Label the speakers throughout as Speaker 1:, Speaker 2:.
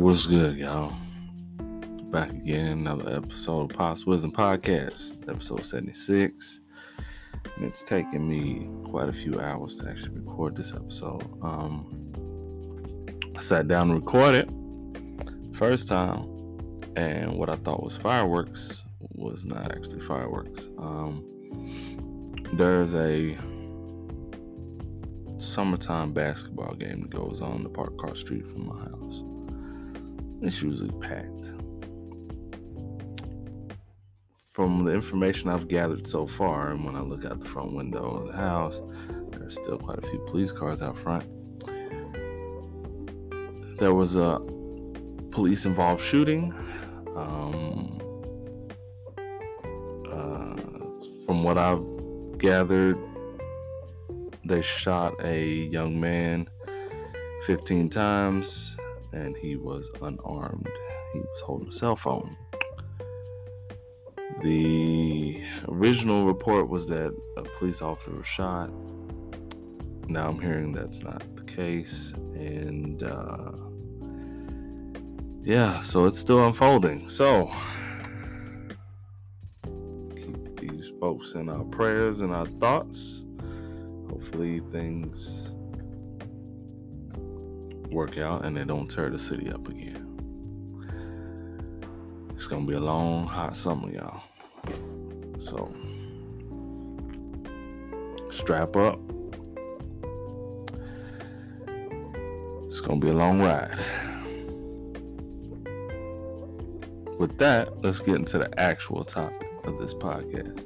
Speaker 1: What's good, y'all? Back again, another episode of Pops Wisdom Podcast, episode 76. And it's taken me quite a few hours to actually record this episode. Um, I sat down and recorded first time, and what I thought was fireworks was not actually fireworks. Um, there's a summertime basketball game that goes on the park across street from my house. It's usually packed. From the information I've gathered so far, and when I look out the front window of the house, there's still quite a few police cars out front. There was a police involved shooting. Um, uh, from what I've gathered, they shot a young man 15 times and he was unarmed. He was holding a cell phone. The original report was that a police officer was shot. Now I'm hearing that's not the case. And uh, yeah, so it's still unfolding. So keep these folks in our prayers and our thoughts. Hopefully things work out and they don't tear the city up again. It's gonna be a long, hot summer, y'all. So strap up. It's gonna be a long ride. With that, let's get into the actual topic of this podcast,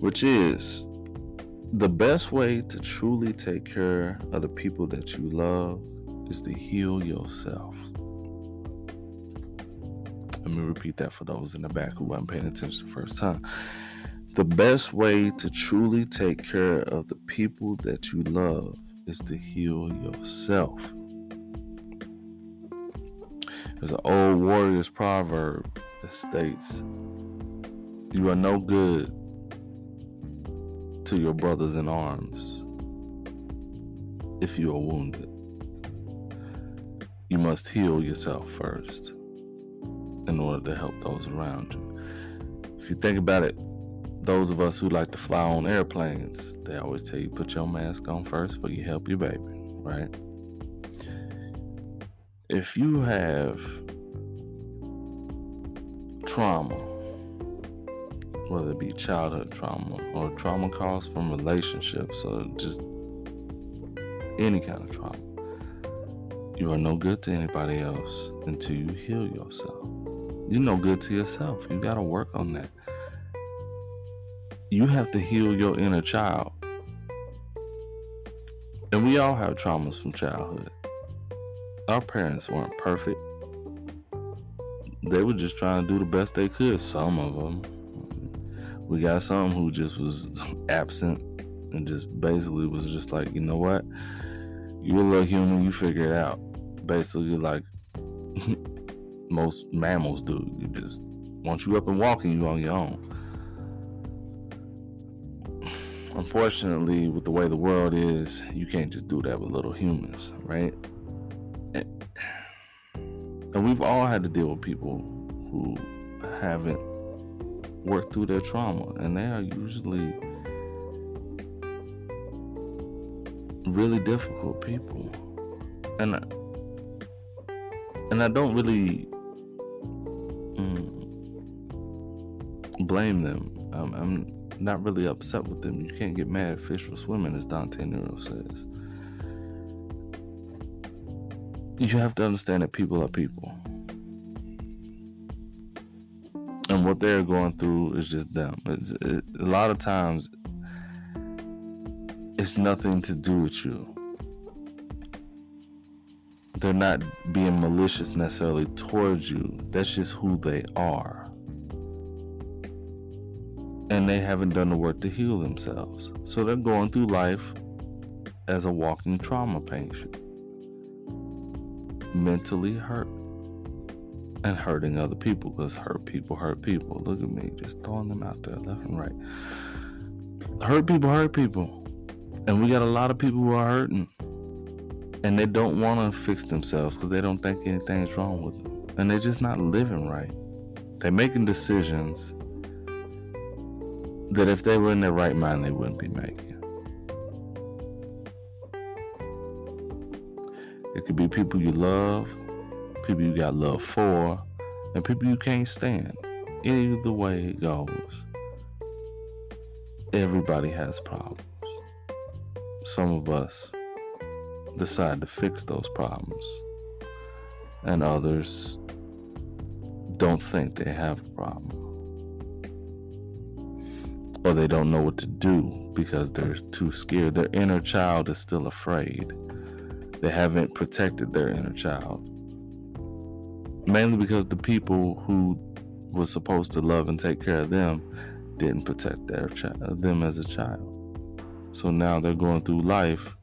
Speaker 1: which is the best way to truly take care of the people that you love is to heal yourself. Let me repeat that for those in the back who weren't paying attention the first time. The best way to truly take care of the people that you love is to heal yourself. There's an old warrior's proverb that states, You are no good to your brothers in arms if you are wounded. You must heal yourself first in order to help those around you. If you think about it, those of us who like to fly on airplanes, they always tell you put your mask on first before you help your baby, right? If you have trauma, whether it be childhood trauma or trauma caused from relationships or just any kind of trauma. You are no good to anybody else until you heal yourself. You're no good to yourself. You got to work on that. You have to heal your inner child. And we all have traumas from childhood. Our parents weren't perfect. They were just trying to do the best they could, some of them we got some who just was absent and just basically was just like, you know what? You're a little human, you figure it out. Basically, like most mammals do. You just once you up and walking, you on your own. Unfortunately, with the way the world is, you can't just do that with little humans, right? And we've all had to deal with people who haven't work through their trauma, and they are usually really difficult people. And I, and I don't really mm, blame them. I'm not really upset with them. You can't get mad at fish for swimming, as Dante Nero says. You have to understand that people are people. And what they're going through is just them. It's, it, a lot of times, it's nothing to do with you. They're not being malicious necessarily towards you. That's just who they are. And they haven't done the work to heal themselves. So they're going through life as a walking trauma patient, mentally hurt and hurting other people because hurt people hurt people. Look at me, just throwing them out there left and right. Hurt people hurt people. And we got a lot of people who are hurting. And they don't want to fix themselves because they don't think anything's wrong with them. And they're just not living right. They're making decisions that if they were in their right mind, they wouldn't be making. It could be people you love, people you got love for, and people you can't stand. Either way it goes, everybody has problems. Some of us decide to fix those problems, and others don't think they have a problem. Or they don't know what to do because they're too scared. Their inner child is still afraid. They haven't protected their inner child. Mainly because the people who were supposed to love and take care of them didn't protect their child, them as a child. So now they're going through life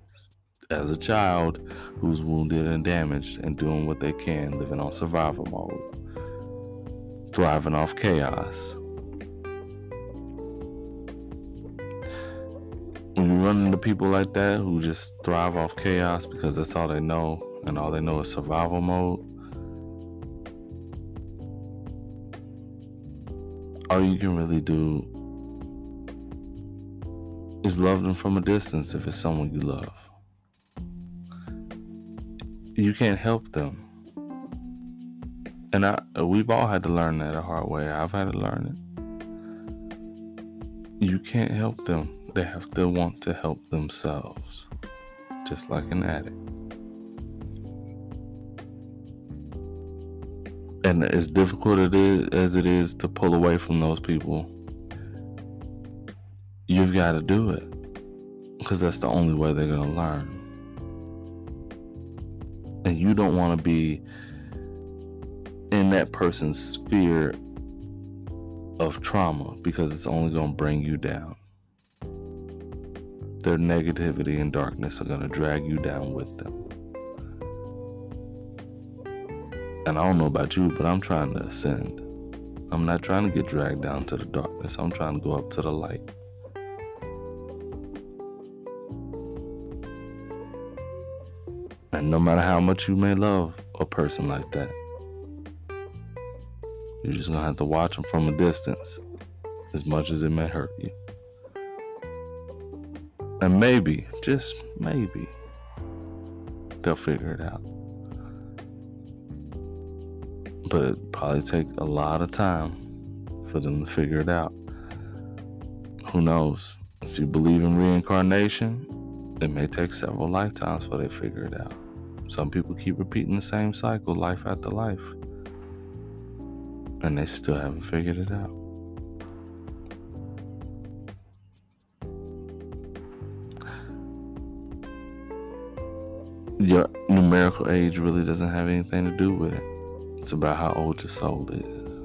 Speaker 1: as a child who's wounded and damaged and doing what they can, living on survival mode, thriving off chaos. When you run into people like that who just thrive off chaos because that's all they know and all they know is survival mode, all you can really do is love them from a distance if it's someone you love. You can't help them. And I we've all had to learn that a hard way. I've had to learn it. You can't help them. They have to want to help themselves. Just like an addict. And as difficult it is as it is to pull away from those people, you've got to do it. Because that's the only way they're going to learn. And you don't want to be in that person's sphere of trauma because it's only going to bring you down. Their negativity and darkness are going to drag you down with them. And I don't know about you, but I'm trying to ascend. I'm not trying to get dragged down to the darkness. I'm trying to go up to the light. And no matter how much you may love a person like that, you're just gonna have to watch them from a distance as much as it may hurt you. And maybe, just maybe, they'll figure it out. But it probably take a lot of time for them to figure it out. Who knows? If you believe in reincarnation, it may take several lifetimes before they figure it out. Some people keep repeating the same cycle, life after life, and they still haven't figured it out. Your numerical age really doesn't have anything to do with it. It's about how old your soul is.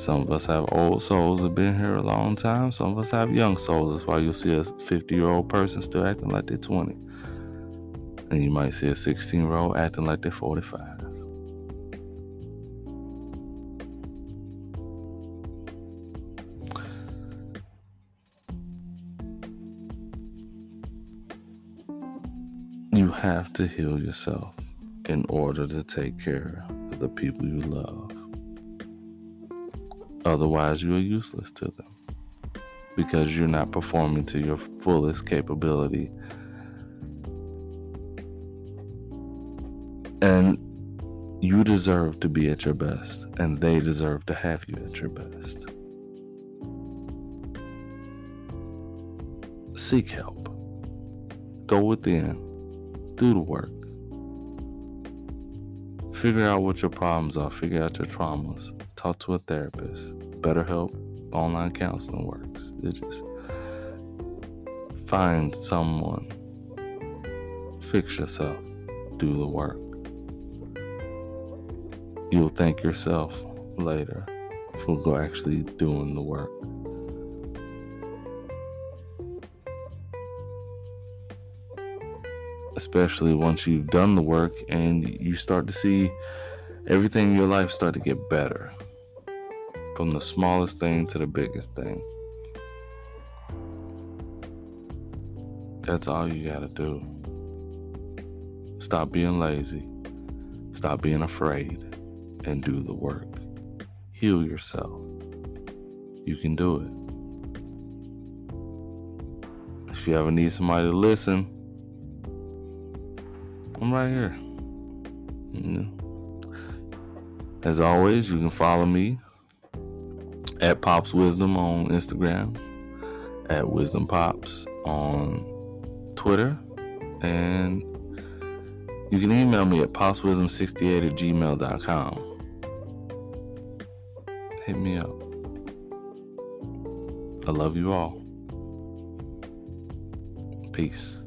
Speaker 1: Some of us have old souls that have been here a long time. Some of us have young souls. That's why you'll see a 50 year old person still acting like they're 20. And you might see a 16 year old acting like they're 45. You have to heal yourself in order to take care of the people you love. Otherwise, you are useless to them because you're not performing to your fullest capability. And you deserve to be at your best, and they deserve to have you at your best. Seek help. Go within. Do the work. Figure out what your problems are. Figure out your traumas. Talk to a therapist. BetterHelp, online counseling works. It just find someone. Fix yourself. Do the work. You'll thank yourself later for actually doing the work. Especially once you've done the work and you start to see everything in your life start to get better from the smallest thing to the biggest thing that's all you got to do Stop being lazy. Stop being afraid and do the work. Heal yourself. You can do it. If you ever need somebody to listen, Right here. As always, you can follow me at Pops Wisdom on Instagram, at Wisdom Pops on Twitter, and you can email me at popswisdom68 at gmail.com. Hit me up. I love you all. Peace.